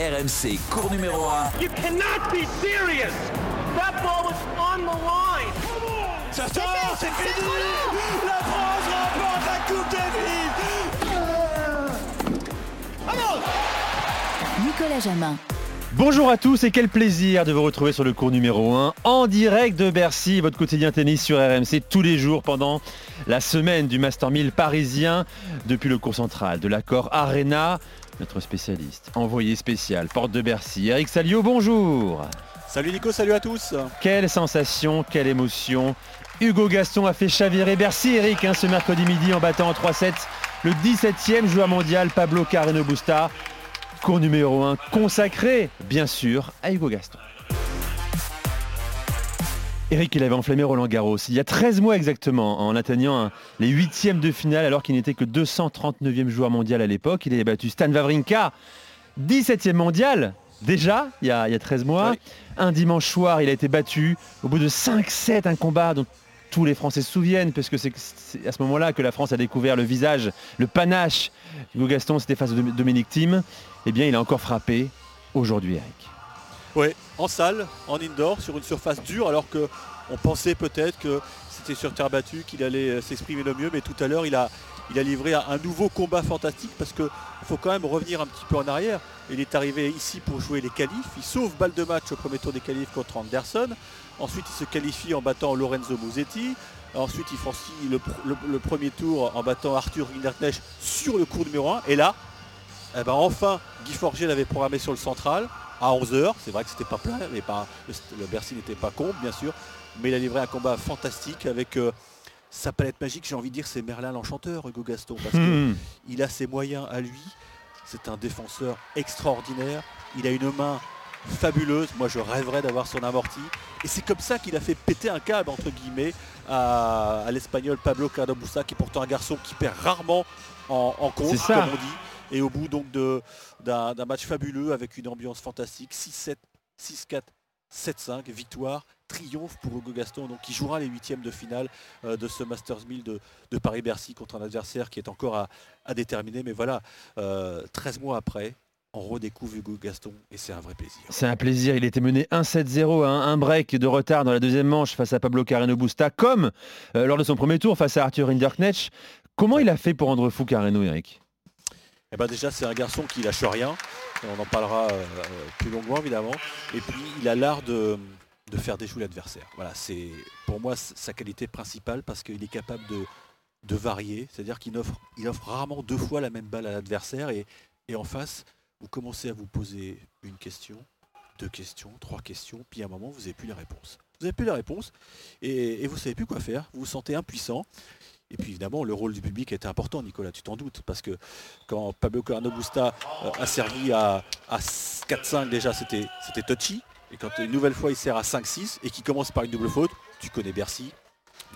RMC, cours numéro 1. You cannot be serious. That ball was on the line. Ça sort, c'est fini La France remporte la Coupe Davis Vamos Nicolas Jamin. Bonjour à tous et quel plaisir de vous retrouver sur le cours numéro 1 en direct de Bercy, votre quotidien tennis sur RMC tous les jours pendant la semaine du Master 1000 parisien depuis le cours central de l'accord Arena. Notre spécialiste, envoyé spécial, porte de Bercy, Eric Salio, bonjour. Salut Nico, salut à tous. Quelle sensation, quelle émotion. Hugo Gaston a fait chavirer Bercy, Eric, hein, ce mercredi midi en battant en 3-7 le 17e joueur mondial Pablo Carreno Busta. Cours numéro 1 consacré, bien sûr, à Hugo Gaston. Eric, il avait enflammé Roland Garros il y a 13 mois exactement, en atteignant les huitièmes de finale alors qu'il n'était que 239e joueur mondial à l'époque. Il avait battu Stan Wawrinka, 17e mondial, déjà, il y, a, 13 mois. Un dimanche soir, il a été battu au bout de 5-7, un combat dont tous les Français se souviennent, parce que c'est à ce moment-là que la France a découvert le visage, le panache. Hugo Gaston, c'était face à Dominique Thiem eh bien il a encore frappé aujourd'hui Eric. Oui, en salle, en indoor, sur une surface dure, alors que on pensait peut-être que c'était sur terre battue qu'il allait euh, s'exprimer le mieux, mais tout à l'heure il a, il a livré un nouveau combat fantastique parce qu'il faut quand même revenir un petit peu en arrière. Il est arrivé ici pour jouer les qualifs, il sauve balle de match au premier tour des qualifs contre Anderson. Ensuite il se qualifie en battant Lorenzo Musetti. Ensuite il franchit le, premier tour en battant Arthur Hinderknecht sur le cours numéro 1. Et là, eh ben, enfin, Guy Forget l'avait programmé sur le central à 11h. C'est vrai que c'était pas plein, mais pas, le, Bercy n'était pas con, bien sûr. Mais il a livré un combat fantastique avec euh, sa palette magique. J'ai envie de dire c'est Merlin l'enchanteur, Hugo Gaston, parce qu'il hmm. a ses moyens à lui. C'est un défenseur extraordinaire. Il a une main fabuleuse. Moi, je rêverais d'avoir son amorti. Et c'est comme ça qu'il a fait péter un câble, entre guillemets, à, l'Espagnol Pablo Cardobusa, qui est pourtant un garçon qui perd rarement en, en compte, comme on dit. Et au bout donc d'un match fabuleux avec une ambiance fantastique, 6-7, 6-4, 7-5, victoire, triomphe pour Hugo Gaston, donc qui jouera les huitièmes de finale euh, de ce Masters 1000 de, Paris-Bercy contre un adversaire qui est encore à, déterminer. Mais voilà, 13 euh, mois après, on redécouvre Hugo Gaston et c'est un vrai plaisir. C'est un plaisir. Il était mené 1-7-0 à un break de retard dans la deuxième manche face à Pablo Carreno Busta, comme euh, lors de son premier tour face à Arthur Hinderknecht. Comment il a fait pour rendre fou Carreno, Eric? Eh ben déjà c'est un garçon qui lâche rien, on en parlera euh, plus longuement évidemment, et puis il a l'art de, faire déjouer l'adversaire. Voilà, c'est pour moi sa qualité principale parce qu'il est capable de, varier, c'est-à-dire qu'il offre, il offre rarement deux fois la même balle à l'adversaire. Et, en face, vous commencez à vous poser une question, deux questions, trois questions, puis à un moment vous n'avez plus les réponses. Vous n'avez plus les réponses. Et, et vous ne savez plus quoi faire, vous vous sentez impuissant. Et puis évidemment, le rôle du public était important, Nicolas, tu t'en doutes, parce que quand Pablo Carano Busta euh, a servi à, 4-5 déjà, c'était touchy. Et quand une nouvelle fois il sert à 5-6 et qu'il commence par une double faute, tu connais Bercy.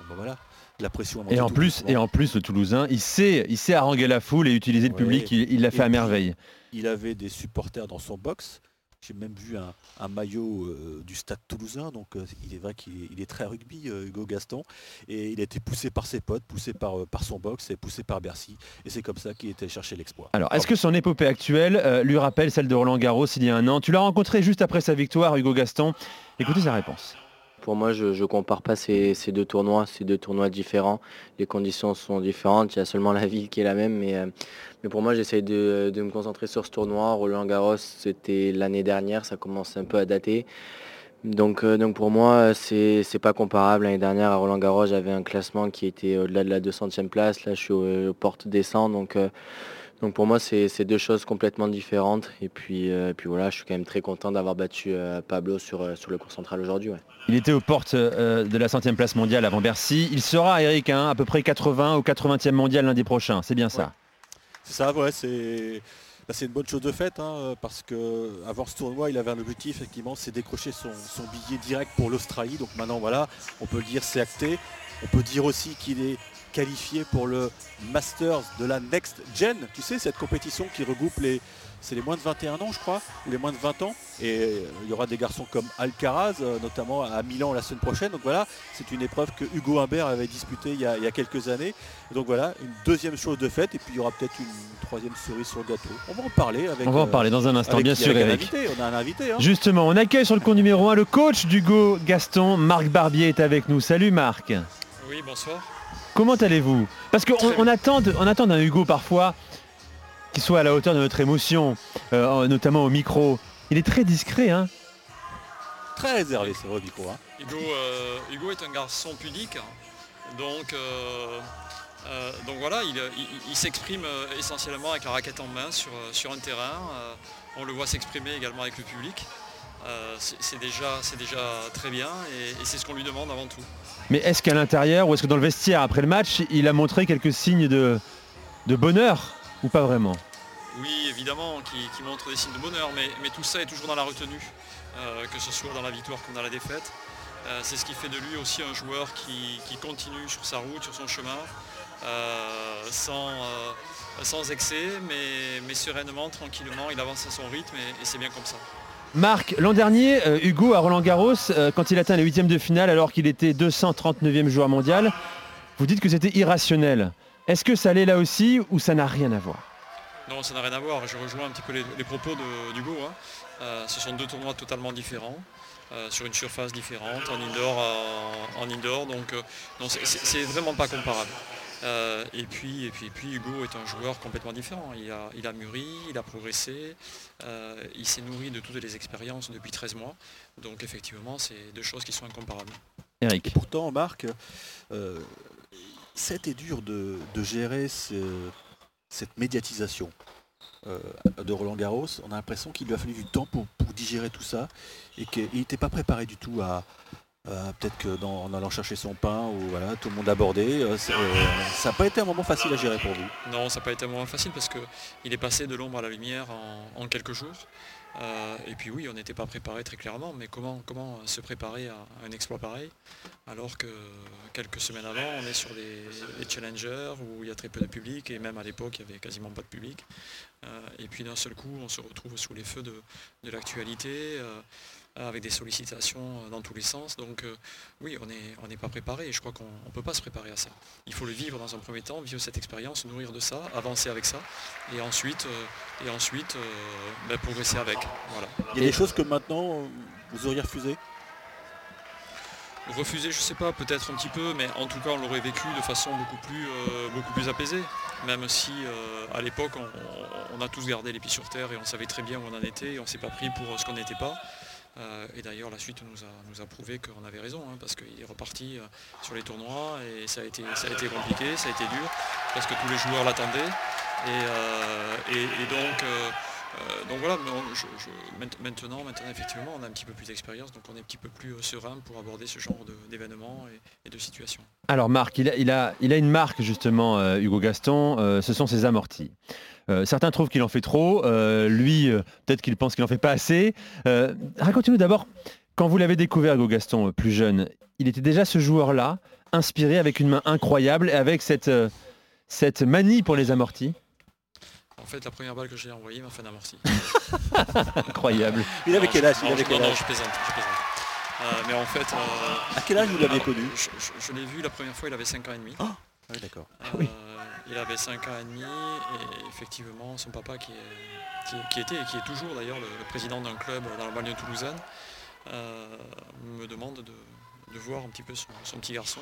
Ben voilà, la pression. Et en plus, et en plus, le Toulousain, il sait, il sait haranguer la foule et utiliser le public. Il l'a fait à merveille. Il avait des supporters dans son box. J'ai même vu un, maillot euh, du stade toulousain, donc euh, il est vrai qu'il est très rugby, euh, Hugo Gaston, et il a été poussé par ses potes, poussé par, par son box et poussé par Bercy, et c'est comme ça qu'il était chercher l'exploit. Alors, est-ce que son épopée actuelle lui rappelle celle de Roland Garros il y a un an? Tu l'as rencontré juste après sa victoire, Hugo Gaston. Écoutez sa réponse. Pour moi, je ne compare pas ces, deux tournois, ces deux tournois différents. Les conditions sont différentes, il y a seulement la ville qui est la même. Mais, euh, mais pour moi, j'essaye de, me concentrer sur ce tournoi. Roland Garros, c'était l'année dernière, ça commence un peu à dater. Donc, euh, donc pour moi, c'est n'est pas comparable. L'année dernière, à Roland Garros, j'avais un classement qui était au-delà de la 200e place. Là, je suis aux, portes descend. Donc, euh, donc pour moi, c'est deux choses complètement différentes. Et puis, euh, puis voilà, je suis quand même très content d'avoir battu euh, Pablo sur, euh, sur le cours central aujourd'hui. Il était aux portes de la centième place mondiale avant Bercy. Il sera, Eric, hein, à peu près 80 ou 80e mondial lundi prochain. C'est bien ça C'est ça, ouais. C'est bah, c'est une bonne chose de fait, hein, parce qu'avant ce tournoi, il avait un objectif, effectivement, c'est décrocher son, son, billet direct pour l'Australie. Donc maintenant, voilà, on peut le dire, c'est acté. On peut dire aussi qu'il est qualifié pour le Masters de la Next Gen. Tu sais, cette compétition qui regroupe les c'est les moins de 21 ans, je crois, ou les moins de 20 ans. Et euh, il y aura des garçons comme Alcaraz, euh, notamment à Milan la semaine prochaine. Donc voilà, c'est une épreuve que Hugo Humbert avait disputée il y a, il y a quelques années. Donc voilà, une deuxième chose de fête. Et puis il y aura peut-être une troisième cerise sur le gâteau. On va en parler avec. On va en euh, parler dans un instant, avec- bien sûr, Eric. On a un invité. hein. Justement, on accueille sur le compte numéro 1 le coach d'Hugo Gaston, Marc Barbier est avec nous. Salut Marc. Oui, bonsoir. Comment allez-vous? Parce qu'on on attend, on attend d'un Hugo parfois qu'il soit à la hauteur de notre émotion, euh, notamment au micro. Il est très discret, hein? Très réservé, c'est vrai, au micro. hein. Hugo, euh, Hugo est un garçon pudique. hein. Donc, euh, euh, donc voilà, il, il- il s'exprime essentiellement avec la raquette en main sur, sur un terrain. Euh, on le voit s'exprimer également avec le public. Euh, c'est déjà, déjà très bien et, et c'est ce qu'on lui demande avant tout. Mais est-ce qu'à l'intérieur ou est-ce que dans le vestiaire après le match, il a montré quelques signes de, de bonheur ou pas vraiment? Oui, évidemment, qui, qui montre des signes de bonheur, mais, mais tout ça est toujours dans la retenue, euh, que ce soit dans la victoire comme dans la défaite. Euh, c'est ce qui fait de lui aussi un joueur qui, qui continue sur sa route, sur son chemin, sans, sans excès, mais, mais sereinement, tranquillement. Il avance à son rythme et, et c'est bien comme ça. Marc, l'an dernier, euh, Hugo à Roland Garros, euh, quand il atteint les huitièmes de finale alors qu'il était 239e joueur mondial, vous dites que c'était irrationnel. Est-ce que ça allait là aussi ou ça n'a rien à voir? Non, ça n'a rien à voir. Je rejoins un petit peu les, propos d'Hugo. hein. Euh, ce sont deux tournois totalement différents, sur une surface différente, en indoor, en, indoor. Donc, c'est vraiment pas comparable. Euh, et, puis, et, puis, et puis, Hugo est un joueur complètement différent. Il a, il a mûri, il a progressé, euh, il s'est nourri de toutes les expériences depuis 13 mois. Donc, effectivement, c'est deux choses qui sont incomparables. Eric Pourtant, Marc, euh, c'était dur de, de gérer ce- cette médiatisation euh, de Roland Garros. On a l'impression qu'il lui a fallu du temps pour, pour digérer tout ça et qu'il n'était pas préparé du tout à, à- peut-être que dans- en allant chercher son pain ou voilà, tout le monde abordé. euh, euh, ça n'a pas été un moment facile à gérer pour vous. Non, ça n'a pas été un moment facile parce qu'il est passé de l'ombre à la lumière en, en quelques jours. Euh, et puis oui, on n'était pas préparé très clairement, mais comment, se préparer à un exploit pareil alors que quelques semaines avant, on est sur des, challengers où il y a très peu de public et même à l'époque, il n'y avait quasiment pas de public. Euh, et puis d'un seul coup, on se retrouve sous les feux de l'actualité. Euh, avec des sollicitations dans tous les sens. Donc euh, oui, on n'est on pas préparé et je crois qu'on ne peut pas se préparer à ça. Il faut le vivre dans un premier temps, vivre cette expérience, nourrir de ça, avancer avec ça et ensuite, euh, et ensuite euh, ben, progresser avec. Voilà. Il y a des choses que maintenant euh, vous auriez refusées? Refuser, je sais pas, peut-être un petit peu, mais en tout cas on l'aurait vécu de façon beaucoup plus, euh, beaucoup plus apaisée. Même si euh, à l'époque on, on a tous gardé les pieds sur terre et on savait très bien où on en était et on s'est pas pris pour ce qu'on n'était pas. Euh, et d'ailleurs la suite nous a, nous a prouvé qu'on avait raison, hein, parce qu'il est reparti euh, sur les tournois et ça a, été, ça a été compliqué, ça a été dur, parce que tous les joueurs l'attendaient. Et, euh, et- donc, donc voilà, maintenant, maintenant effectivement on a un petit peu plus d'expérience, donc on est un petit peu plus serein pour aborder ce genre d'événements et, de situations. Alors Marc, il a, il a, il a une marque justement, Hugo Gaston, ce sont ses amortis. Euh, certains trouvent qu'il en fait trop, euh, lui euh, peut-être qu'il pense qu'il en fait pas assez. Euh, Racontez-nous d'abord, quand vous l'avez découvert Hugo Gaston plus jeune, il était déjà ce joueur-là, inspiré avec une main incroyable et avec cette, cette manie pour les amortis. En fait, la première balle que j'ai envoyée m'a fait un amorti. Incroyable. Il avait quel âge Il non, avait je- quel non, je plaisante, je plaisante. Euh, mais en fait, euh, À quel âge vous l'avez connu? Je, je- je l'ai vu la première fois, il avait 5 ans et demi. Ah oui, d'accord. oui. Euh, il avait 5 ans et demi et effectivement son papa qui, est- qui, qui était et qui est toujours d'ailleurs le, le président d'un club dans la banlieue toulousaine euh, me demande de, de voir un petit peu son, son petit garçon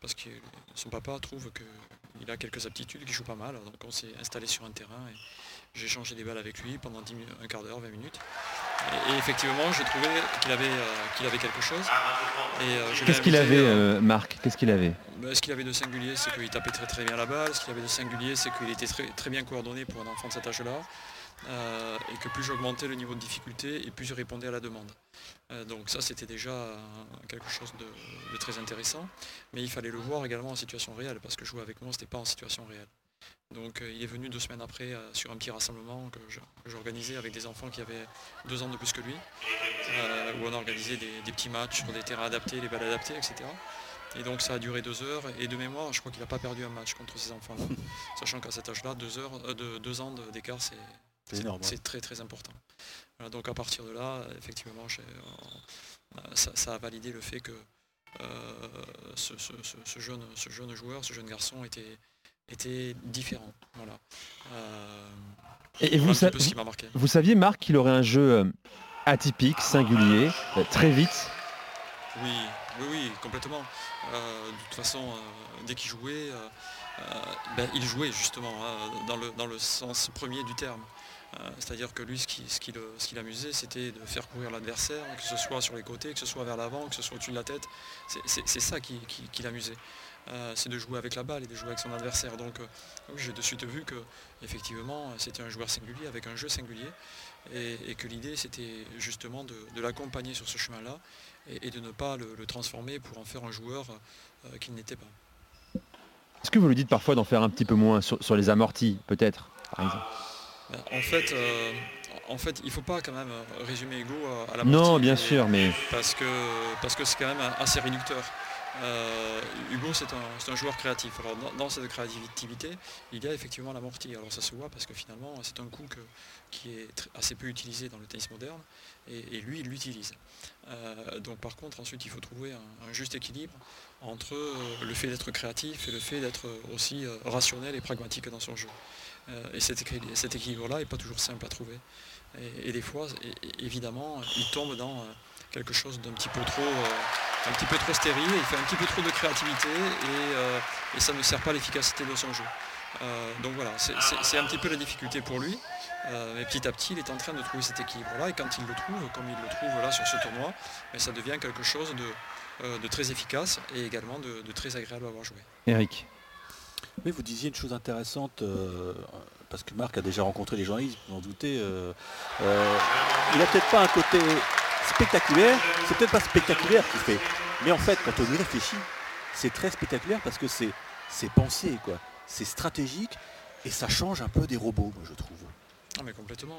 parce que son papa trouve qu'il a quelques aptitudes, qu'il joue pas mal. Donc on s'est installé sur un terrain et j'ai échangé des balles avec lui pendant 10 mi- un quart d'heure, 20 minutes. Et, et effectivement j'ai trouvé qu'il avait, euh, qu'il avait quelque chose. Euh, l'ai Qu'est-ce qu'il avait, euh, euh, Marc? Qu'est-ce qu'il avait? Ben, ce qu'il avait de singulier, c'est qu'il tapait très très bien la balle. Ce qu'il avait de singulier, c'est qu'il était très, très bien coordonné pour un enfant de cet âge-là. Euh, et que plus j'augmentais le niveau de difficulté et plus je répondais à la demande. Euh, donc ça c'était déjà euh, quelque chose de, de très intéressant. Mais il fallait le voir également en situation réelle, parce que jouer avec moi, c'était pas en situation réelle. Donc euh, il est venu deux semaines après euh, sur un petit rassemblement que j'organisais avec des enfants qui avaient deux ans de plus que lui, euh, où on a organisé des, des petits matchs sur des terrains adaptés, les balles adaptées, etc. Et donc ça a duré deux heures. Et de mémoire, je crois qu'il n'a pas perdu un match contre ces enfants-là. Sachant qu'à cet âge-là, deux, heures, euh, deux ans d'écart, c'est C'est énorme, ouais. C'est très très important. Voilà, donc à partir de là, effectivement, ça, ça a validé le fait que euh, ce, ce- ce- ce jeune, ce jeune joueur, ce jeune garçon était, était différent. Voilà. Euh, Et, vous, sa- vous saviez, Marc, qu'il aurait un jeu euh, atypique, singulier, euh, très vite? Oui, oui, oui, complètement. Euh, de toute façon, euh, dès qu'il jouait, euh, ben, il jouait justement dans, le, dans le sens premier du terme. C'est-à-dire que lui, ce qui, ce qui l'amusait, c'était de faire courir l'adversaire, que ce soit sur les côtés, que ce soit vers l'avant, que ce soit au-dessus de la tête. C'est- ça qui, qui- qui l'amusait. Euh, c'est de jouer avec la balle et de jouer avec son adversaire. Donc euh, oui, j'ai de suite vu que effectivement c'était un joueur singulier avec un jeu singulier et, et que l'idée c'était justement de, de l'accompagner sur ce chemin-là et, et de ne pas le, le transformer pour en faire un joueur euh, qu'il n'était pas. Est-ce que vous lui dites parfois d'en faire un petit peu moins sur, sur les amortis, peut-être par exemple? Ben, En fait, euh, en fait, il ne faut pas quand même euh, résumer Hugo à, la Non, bien sûr, mais parce que parce que c'est quand même assez réducteur. Euh, Hugo c'est un, joueur créatif. Alors dans, cette créativité, il y a effectivement l'amorti. Alors ça se voit parce que finalement c'est un coup qui est assez peu utilisé dans le tennis moderne et, lui il l'utilise. Euh, donc par contre ensuite il faut trouver un, juste équilibre entre euh, le fait d'être créatif et le fait d'être aussi rationnel et pragmatique dans son jeu. Et cet, équil- cet équilibre-là n'est pas toujours simple à trouver. Et, des fois, évidemment, il tombe dans quelque chose d'un petit peu trop euh, un petit peu trop stérile, il fait un petit peu trop de créativité et, euh, et ça ne sert pas l'efficacité de son jeu. Euh, donc voilà, c'est- un petit peu la difficulté pour lui. Euh, mais petit à petit, il est en train de trouver cet équilibre-là et quand il le trouve, comme il le trouve là sur ce tournoi, mais ça devient quelque chose de, euh, de très efficace et également de, de très agréable à avoir joué. Eric. Oui, vous disiez une chose intéressante, euh, parce que Marc a déjà rencontré les journalistes, vous en doutez. euh, euh, il n'a peut-être pas un côté spectaculaire, c'est peut-être pas spectaculaire qu'il fait. Mais en fait, quand on y réfléchit, c'est très spectaculaire parce que c'est pensé, quoi. C'est stratégique et ça change un peu des robots, moi je trouve. Non mais complètement.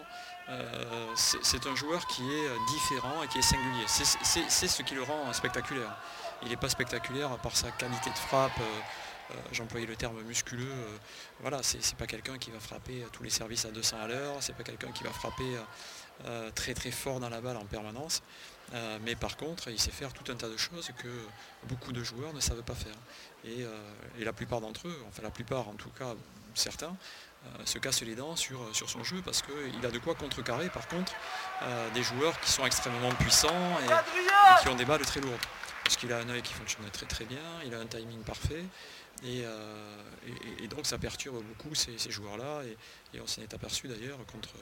Euh, c'est un joueur qui est euh, différent et qui est singulier. C'est ce qui le rend spectaculaire. Il n'est pas spectaculaire par sa qualité de frappe. euh, euh, J'employais le terme musculeux. euh, voilà, c'est pas quelqu'un qui va frapper euh, tous les services à 200 à l'heure. C'est pas quelqu'un qui va frapper euh, très très fort dans la balle en permanence. Euh, mais par contre, il sait faire tout un tas de choses que beaucoup de joueurs ne savent pas faire. Et, euh, et la plupart d'entre eux, enfin la plupart en tout cas, certains, se cassent les dents sur, sur son jeu parce qu'il a de quoi contrecarrer par contre des joueurs qui sont extrêmement puissants et, et qui ont des balles très lourdes. Parce qu'il a un œil qui fonctionne très très bien, il a un timing parfait et, euh, et- et donc ça perturbe beaucoup ces, ces joueurs-là et, et on s'en est aperçu d'ailleurs contre,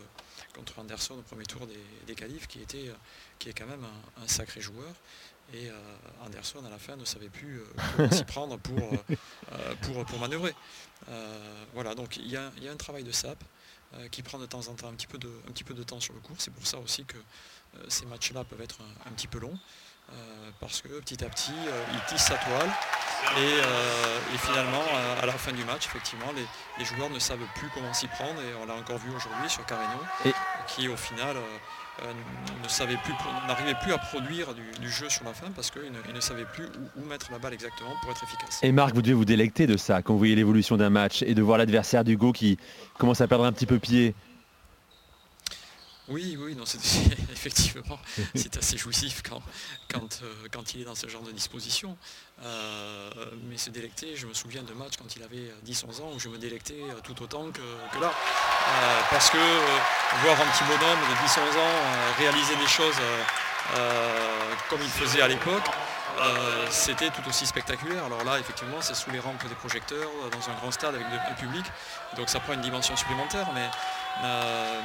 contre Anderson au premier tour des, des qualifs qui, était, euh, qui est quand même un, un sacré joueur et euh, Anderson à la fin ne savait plus comment s'y prendre pour, pour, pour manœuvrer. Euh, voilà, donc il y a, il y a un travail de sap qui prend de temps en temps un petit peu de, un petit peu de temps sur le cours. C'est pour ça aussi que ces matchs-là peuvent être un, un petit peu longs. Euh, parce que petit à petit, euh, il tisse sa toile et, euh, et finalement, à la fin du match, effectivement, les, les joueurs ne savent plus comment s'y prendre et on l'a encore vu aujourd'hui sur Et- qui au final euh, ne savait plus, n'arrivait plus à produire du, du jeu sur la fin parce qu'il ne, savait plus où, où mettre la balle exactement pour être efficace. Et Marc, vous devez vous délecter de ça quand vous voyez l'évolution d'un match et de voir l'adversaire d'Hugo qui commence à perdre un petit peu pied. Oui, oui, non, effectivement, c'est assez jouissif quand, quand, euh, quand il est dans ce genre de disposition. Euh, mais se délecter, je me souviens de matchs quand il avait 10-11 ans où je me délectais euh, tout autant que, que là. Euh, parce que euh, voir un petit bonhomme de 10-11 ans euh, réaliser des choses euh, euh, comme il faisait à l'époque, euh, c'était tout aussi spectaculaire. Alors là, effectivement, c'est sous les rampes des projecteurs, euh, dans un grand stade avec le public. Donc ça prend une dimension supplémentaire. Mais, euh,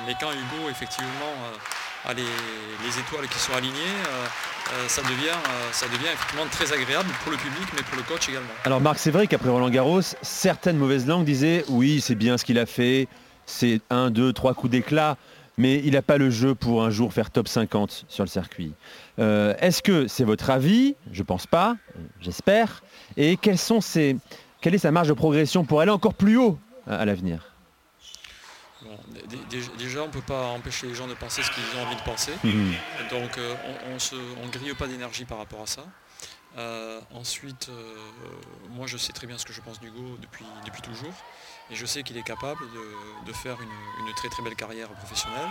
mais quand Hugo, effectivement, euh, a les, les étoiles qui sont alignées, euh, euh, ça, devient, euh, effectivement très agréable pour le public, mais pour le coach également. Alors Marc, c'est vrai qu'après Roland Garros, certaines mauvaises langues disaient oui, c'est bien ce qu'il a fait, c'est un, deux, trois coups d'éclat, mais il n'a pas le jeu pour un jour faire top 50 sur le circuit. Euh, Est-ce que c'est votre avis? Je pense pas, j'espère. Et quelle est sa marge de progression pour aller encore plus haut à, l'avenir? Déjà, on ne peut pas empêcher les gens de penser ce qu'ils ont envie de penser. Mhm. Donc euh, on ne on grille pas d'énergie par rapport à ça. Euh, ensuite, euh, moi je sais très bien ce que je pense d'Hugo depuis, depuis toujours. et je sais qu'il est capable de, faire une, très très belle carrière professionnelle.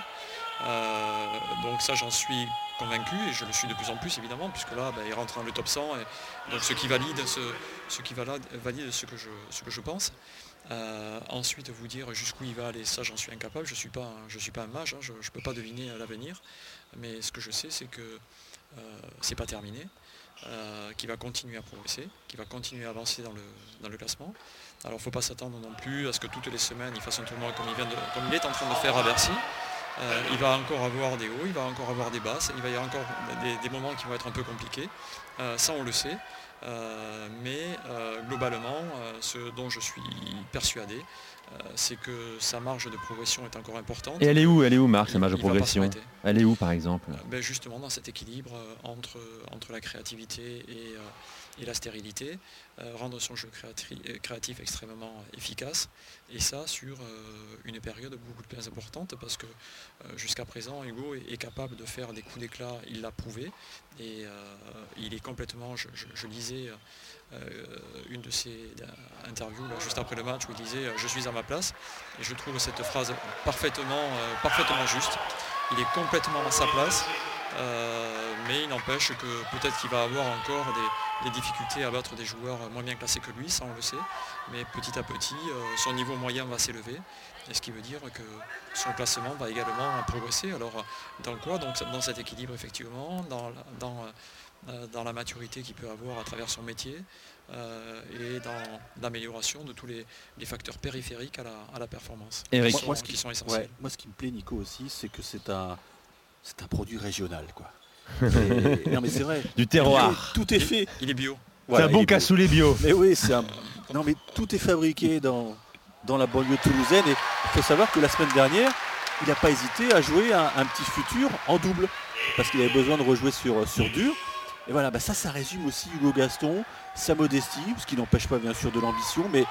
Donc ça j'en suis convaincu et je le suis de plus en plus évidemment puisque là ben, il rentre dans le top 100 et donc ce qui valide ce, qui valide, ce, que, je, ce que je pense. Euh, ensuite vous dire jusqu'où il va aller, ça j'en suis incapable, je ne suis, pas, suis pas un mage, hein, je ne peux pas deviner l'avenir, mais ce que je sais c'est que euh, c'est pas terminé. Euh, qui va continuer à progresser, qui va continuer à avancer dans le, dans le classement. Alors il ne faut pas s'attendre non plus à ce que toutes les semaines il fasse un tournoi comme il, comme il est en train de faire à Bercy. Euh, il va encore avoir des hauts, il va encore avoir des basses, il va y avoir encore des, moments qui vont être un peu compliqués. Ça on le sait. Mais globalement, ce dont je suis persuadé, c'est que sa marge de progression est encore importante. Et elle est où Elle est où Marc, sa marge de progression? Elle est où par exemple? Ben, Justement dans cet équilibre entre, entre la créativité et, et la stérilité, euh, rendre son jeu euh, créatif extrêmement efficace, et ça sur euh, une période beaucoup plus importante, parce que jusqu'à présent, Hugo est, capable de faire des coups d'éclat, il l'a prouvé, et il est complètement, je, lisais une de ses interviews juste après le match où il disait je suis à ma place et je trouve cette phrase parfaitement, parfaitement juste. Il est complètement à sa place. Mais il n'empêche que peut-être qu'il va avoir encore des, difficultés à battre des joueurs moins bien classés que lui, ça on le sait. Mais petit à petit, euh, son niveau moyen va s'élever. Et ce qui veut dire que son classement va également progresser. Alors dans quoi? Donc dans cet équilibre effectivement, dans, dans, euh, dans la maturité qu'il peut avoir à travers son métier et dans l'amélioration de tous les, facteurs périphériques à la, performance. Et moi, ce qui, sont essentiels. moi ce qui me plaît Nico aussi, c'est que c'est un c'est un produit régional, quoi. Non mais c'est vrai. Du terroir. Tout est fait. Il est bio. c'est un bon cassoulet bio. Mais oui, c'est un. Non mais tout est fabriqué dans, dans la banlieue toulousaine et il faut savoir que la semaine dernière, il n'a pas hésité à jouer un, petit futur en double parce qu'il avait besoin de rejouer sur, sur dur. Et voilà, bah ça, ça résume aussi Hugo Gaston, sa modestie, ce qui n'empêche pas bien sûr de l'ambition, mais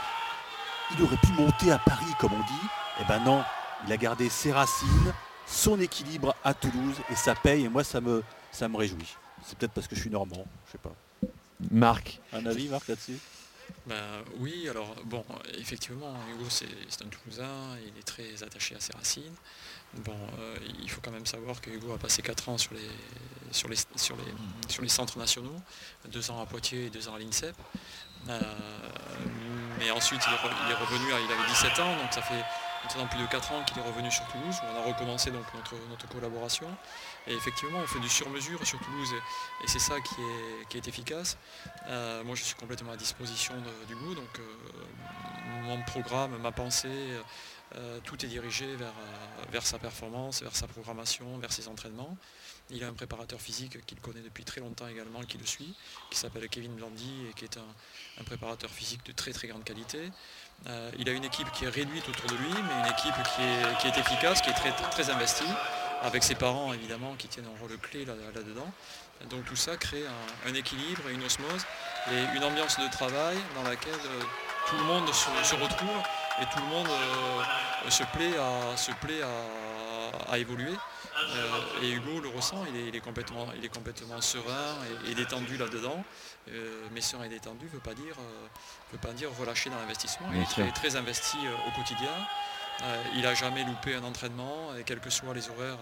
il aurait pu monter à Paris comme on dit. Et eh ben non, il a gardé ses racines, son équilibre à Toulouse et ça paye et moi ça me, ça me réjouit. C'est peut-être parce que je suis normand, je sais pas. Marc. Un avis Marc là-dessus? Ben, oui, alors bon, effectivement, Hugo c'est un Toulousain, il est très attaché à ses racines. Bon, euh, il faut quand même savoir que Hugo a passé 4 ans sur les, sur les, sur les, sur les centres nationaux, 2 ans à Poitiers et 2 ans à l'INSEP. Euh, mais ensuite il est, revenu, il avait 17 ans, donc ça fait maintenant plus de 4 ans qu'il est revenu sur Toulouse, où on a recommencé donc notre, notre collaboration. Et effectivement, on fait du sur-mesure sur Toulouse, et, c'est ça qui est, efficace. Euh, moi, je suis complètement à disposition du goût, donc euh, mon programme, ma pensée, euh, tout est dirigé vers, vers sa performance, vers sa programmation, vers ses entraînements. Il a un préparateur physique qu'il connaît depuis très longtemps également, qui le suit, qui s'appelle Kevin Blandy et qui est un, préparateur physique de très très grande qualité. Euh, il a une équipe qui est réduite autour de lui, mais une équipe qui est, efficace, qui est très, investie, avec ses parents évidemment qui tiennent un rôle clé là-dedans. Donc tout ça crée un, équilibre et une osmose et une ambiance de travail dans laquelle euh, tout le monde se, retrouve et tout le monde euh, se plaît à, se plaît à évoluer. Euh, et Hugo le ressent, il est, complètement, il est complètement serein et, détendu là-dedans. Euh, mais serein et détendu ne veut, pas dire, euh, veut pas dire relâcher dans l'investissement. Il est très, investi au quotidien. il n'a jamais loupé un entraînement, et quels que soient les horaires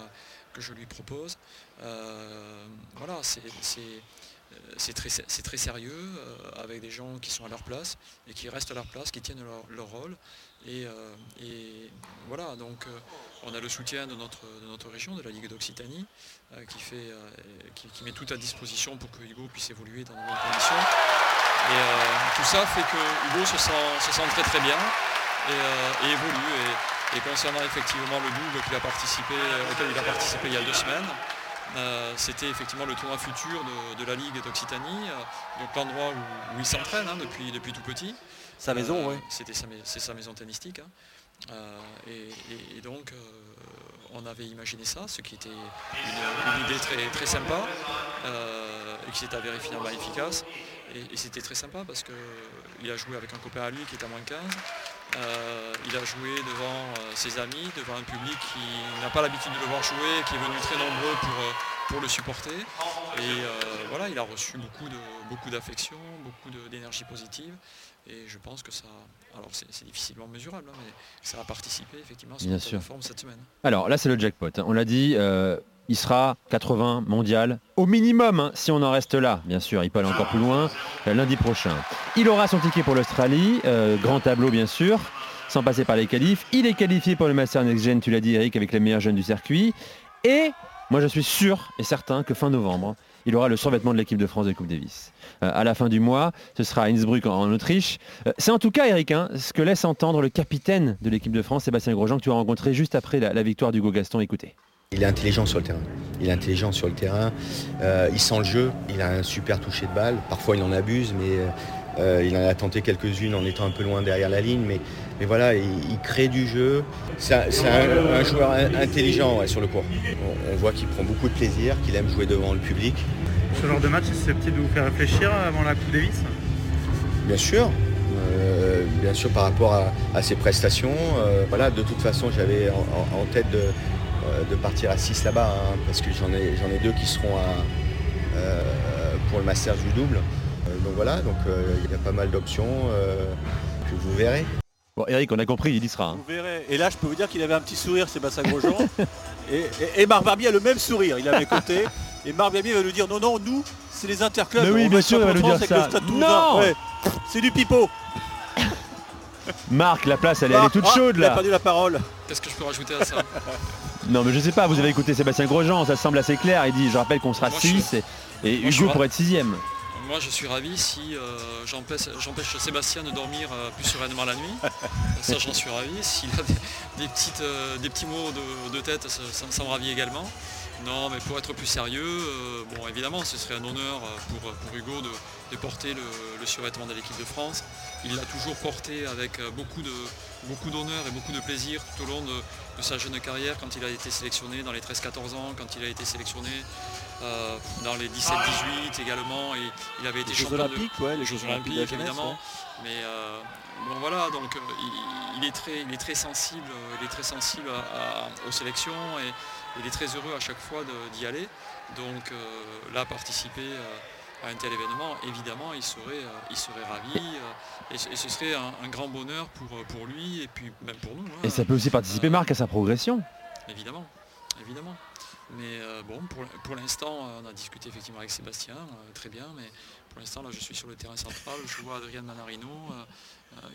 que je lui propose. voilà, c'est c'est très, très, sérieux, avec des gens qui sont à leur place et qui restent à leur place, qui tiennent leur rôle. Euh, et, voilà, donc euh, on a le soutien de notre, notre région, de la Ligue d'Occitanie, euh, qui, qui, met tout à disposition pour que Hugo puisse évoluer dans de bonnes conditions. Et tout ça fait que Hugo se sent, très très bien et, évolue. Et, concernant effectivement le double auquel il a participé il y a deux semaines, c'était effectivement le tournoi futur de, la Ligue d'Occitanie, donc l'endroit où, il s'entraîne hein, depuis, depuis tout petit. Sa maison, oui. C'était c'est sa maison tennistique. Hein. Euh, et, donc, euh, on avait imaginé ça, ce qui était une, idée très, très sympa euh, et qui s'est avéré finalement efficace. Et, c'était très sympa parce qu'il a joué avec un copain à lui qui est à moins 15. Il a joué devant ses amis, devant un public qui n'a pas l'habitude de le voir jouer, qui est venu très nombreux pour, pour le supporter. Et voilà, il a reçu beaucoup d'affection, beaucoup d'énergie positive. Et je pense que ça, alors c'est difficilement mesurable, hein, mais ça a participé effectivement à son forme cette semaine. Alors là c'est le jackpot, hein. on l'a dit, il sera 80 mondial au minimum, hein, si on en reste là. Bien sûr, il peut aller encore plus loin euh, lundi prochain. Il aura son ticket pour l'Australie, euh, grand tableau bien sûr, sans passer par les qualifs. Il est qualifié pour le Master Next Gen, tu l'as dit Eric, avec les meilleurs jeunes du circuit. Et moi je suis sûr et certain que fin novembre, il aura le survêtement de l'équipe de France de Coupe Davis. Euh, à la fin du mois, ce sera à Innsbruck en, Autriche. C'est en tout cas, Eric, hein, ce que laisse entendre le capitaine de l'équipe de France, Sébastien Grosjean, que tu as rencontré juste après la, la victoire d'Hugo Gaston. Écoutez. Il est intelligent sur le terrain. Il est intelligent sur le terrain. Euh, il sent le jeu. Il a un super toucher de balle. Parfois, il en abuse, mais euh, il en a tenté quelques-unes en étant un peu loin derrière la ligne. Mais, mais voilà, il, crée du jeu. C'est un, joueur intelligent sur le court. On, voit qu'il prend beaucoup de plaisir, qu'il aime jouer devant le public. Ce genre de match est susceptible de vous faire réfléchir avant la Coupe Davis? Bien sûr. Euh, bien sûr par rapport à, ses prestations. voilà, de toute façon j'avais en, tête de, euh, de partir à 6 là-bas, hein, parce que j'en ai, j'en ai deux qui seront euh, pour le Masters du double. Euh, donc voilà, donc il y a pas mal d'options que vous verrez. Bon, Eric, on a compris, il y sera. Hein. Vous verrez. Et là, je peux vous dire qu'il avait un petit sourire, Sébastien Grosjean. et, et, Marc Barbier a le même sourire. Il avait côté. Et Marc Barbier va nous dire non, non, nous, c'est les interclubs. Mais oui, bien sûr, il va nous dire ça. Non C'est du pipeau. Marc, la place, elle, est toute ah, chaude là. Il a perdu la parole. Qu'est-ce que je peux rajouter à ça Non, mais je sais pas, vous avez écouté Sébastien Grosjean, ça semble assez clair. Il dit Je rappelle qu'on sera 6 et, Hugo pour être 6 moi je suis ravi si euh, j'empêche Sébastien de dormir euh, plus sereinement la nuit. ça j'en suis ravi. S'il a des, petites, euh, des petits mots de, tête, ça, ça, me ravit également. Non, mais pour être plus sérieux, euh, bon, évidemment, ce serait un honneur euh, pour, Hugo de, porter le, survêtement de l'équipe de France. Il l'a toujours porté avec euh, beaucoup, de, beaucoup d'honneur et beaucoup de plaisir tout au long de, sa jeune carrière, quand il a été sélectionné dans les 13-14 ans, quand il a été sélectionné dans les 17-18 également. Et il avait été les champion olympiques, de, les Jeux olympiques, évidemment. Mais bon voilà, donc il, est très, il est très sensible, il est très sensible aux sélections et, il est très heureux à chaque fois d'y aller. Donc euh, là, participer euh, à un tel événement, évidemment, il serait, euh, il serait ravi et, ce serait un, grand bonheur pour, pour lui et puis même pour nous. Hein. Et ça peut aussi participer, Marc, à sa progression Évidemment, évidemment. Mais bon, pour, pour l'instant, on a discuté effectivement avec Sébastien, très bien, mais pour l'instant, là, je suis sur le terrain central, je vois Adrien Manarino,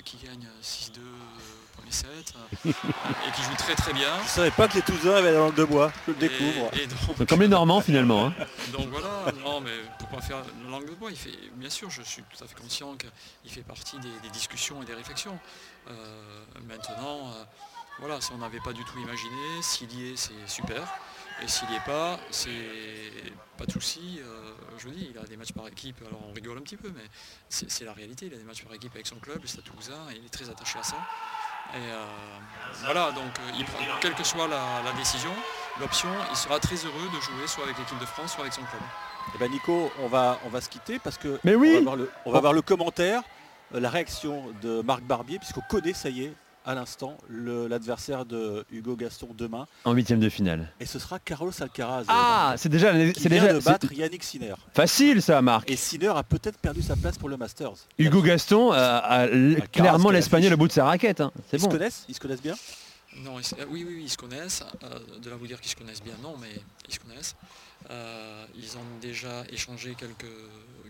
qui gagne 6-2 premier set et qui joue très très bien. Je ne savais pas que les Toulousains avaient la langue de bois, je le découvre. Comme les Normands finalement. Hein. Donc voilà, non mais pourquoi faire la langue de bois il fait, Bien sûr, je suis tout à fait conscient qu'il fait partie des, discussions et des réflexions. Euh, maintenant, euh, voilà, si on n'avait pas du tout imaginé, s'il y est, c'est super. Et s'il n'y est pas, c'est pas de souci. Euh, je vous dis, il a des matchs par équipe, alors on rigole un petit peu, mais c'est la réalité. Il a des matchs par équipe avec son club, le Stade Toulousain, et il est très attaché à ça. Et euh, voilà, donc euh, il prend, quelle que soit la, décision, l'option, il sera très heureux de jouer soit avec l'équipe de France, soit avec son club. Eh ben Nico, on va, on va se quitter parce que Mais oui on va voir le, on va voir le commentaire, la réaction de Marc Barbier, puisqu'on connaît, ça y est, à l'instant l'adversaire de Hugo Gaston demain. En huitième de finale. Et ce sera Carlos Alcaraz. Ah, c'est déjà, c'est déjà de battre Yannick Sinner. Facile ça, Marc. Et Sinner a peut-être perdu sa place pour le Masters. Hugo Gaston a, clairement l'espagnol au bout de sa raquette. Hein. Ils se connaissent Ils se connaissent bien non, euh, oui, oui, ils se connaissent. Euh, de là vous dire qu'ils se connaissent bien, non, mais ils se connaissent. Euh, ils ont déjà échangé quelques,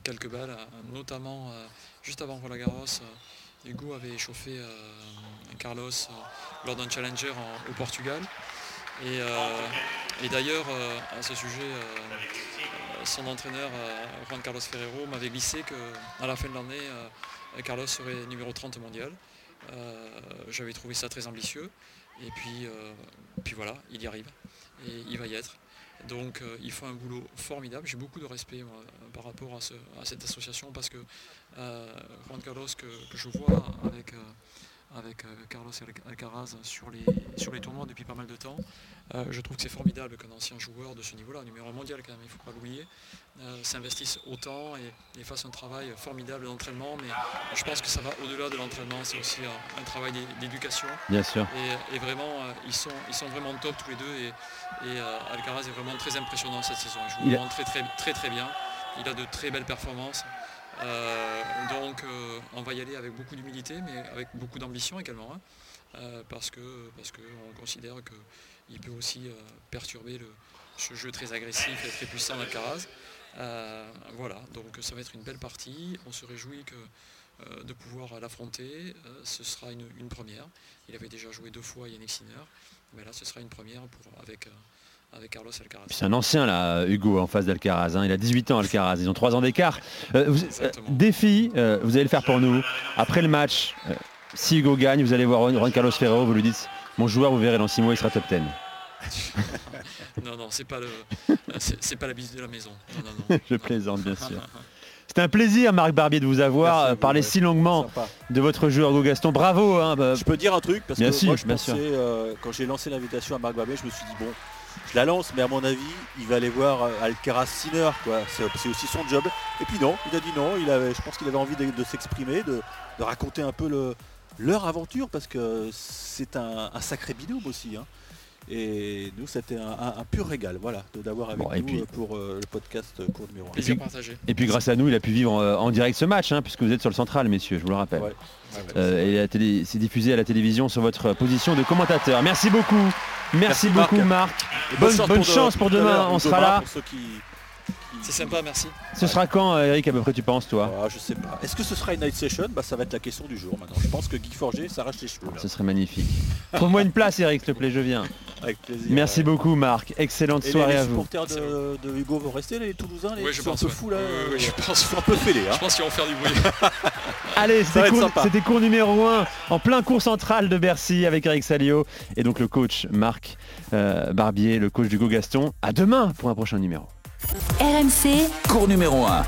quelques balles, notamment juste avant Roland Garros. Hugo avait échauffé euh, Carlos euh, lors d'un challenger au Portugal. Et, euh, d'ailleurs, à ce sujet, son entraîneur, Juan Carlos Ferrero, m'avait glissé qu'à la fin de l'année, Carlos serait numéro 30 mondial. J'avais trouvé ça très ambitieux. Et puis, puis voilà, il y arrive. Et il va y être. Donc euh, il fait un boulot formidable. J'ai beaucoup de respect par rapport à, cette association parce que euh, Juan Carlos que, je vois avec, euh, avec euh, Carlos Alcaraz sur les, sur les tournois depuis pas mal de temps. Euh, je trouve que c'est formidable qu'un ancien joueur de ce niveau-là, numéro 1 mondial quand même, il ne faut pas l'oublier, euh, s'investisse autant et, et fasse un travail formidable d'entraînement. Mais je pense que ça va au-delà de l'entraînement, c'est aussi un, un travail d'é- d'éducation. Bien sûr. Et, et vraiment, euh, ils, sont, ils sont vraiment top tous les deux. Et, et, Alcaraz est vraiment très impressionnant cette saison. Il joue Il vraiment très, très, très très bien. Il a de très belles performances. Euh, donc euh, on va y aller avec beaucoup d'humilité, mais avec beaucoup d'ambition également. hein. Euh, parce que parce qu'on considère qu'il peut aussi perturber ce jeu très agressif et très puissant d'Alcaraz. Euh, voilà, donc ça va être une belle partie. On se réjouit que, de pouvoir l'affronter. Ce sera une, première. Il avait déjà joué deux fois Yannick Sinner, mais là ce sera une première pour, avec, avec Carlos Alcaraz. C'est un ancien là, Hugo, en face d'Alcaraz. hein. Il a 18 ans, Alcaraz. Ils ont 3 ans d'écart. Euh, euh, défi, euh, vous allez le faire pour nous. Après le match, euh, si Hugo gagne, vous allez voir Juan Carlos Ferrero, vous lui dites Mon joueur, vous verrez, dans 6 mois, il sera top 10. non, non, c'est pas, le, c'est, c'est pas la bise de la maison. Non, non, non. Je plaisante, bien sûr. C'était un plaisir, Marc Barbier, de vous avoir vous, parlé ouais. si longuement de votre jeu, Hugo Gaston. Bravo. hein, bah, Je peux dire un truc parce Bien que sûr, moi je bien pensais, sûr. euh, quand j'ai lancé l'invitation à Marc Babet, je me suis dit bon, je la lance, mais à mon avis, il va aller voir euh, Alcaraz Sinner. C'est aussi son job. Et puis non, il a dit non. Je pense qu'il avait envie de, s'exprimer, de, raconter un peu le, leur aventure parce que c'est un, un sacré binôme aussi. hein. Et nous, c'était un, un- un pur régal, voilà, de- d'avoir avec Bon, et nous puis- euh, pour euh, le podcast euh, cours numéro 1. Plaisir partagé. Et puis grâce à nous, il a pu vivre en direct ce match, hein, puisque vous êtes sur le central, messieurs, je vous le rappelle. Ouais. Euh, et c'est diffusé à la télévision sur votre position de commentateur. Merci beaucoup. Merci, Merci, beaucoup Marc. Marc. Et Bonne, bonne de- chance pour demain, on sera demain là. pour ceux qui- C'est sympa, merci. Ce sera quand euh, Eric à peu près tu penses toi Ah, je sais pas. Est-ce que ce sera une night session? Bah, Ça va être la question du jour maintenant. Je pense que Guy Forger s'arrache les cheveux. là. Ce serait magnifique. Trouve-moi une place Eric s'il te plaît, je viens. Avec plaisir. Merci ouais. beaucoup Marc. Excellente Et soirée les, à les vous. supporters de, de Hugo vont rester, les Toulousains, les ils je sont pense. un peu ouais. fous là. Je pense. ils sont un peu fêlés. Hein. Je pense qu'ils vont faire du bruit. Allez, cours, c'était cours numéro 1 en plein cours central de Bercy avec Eric Salio et donc le coach Marc euh, Barbier, le coach d'Hugo Gaston. À demain pour un prochain numéro. RMC, Cours numéro 1.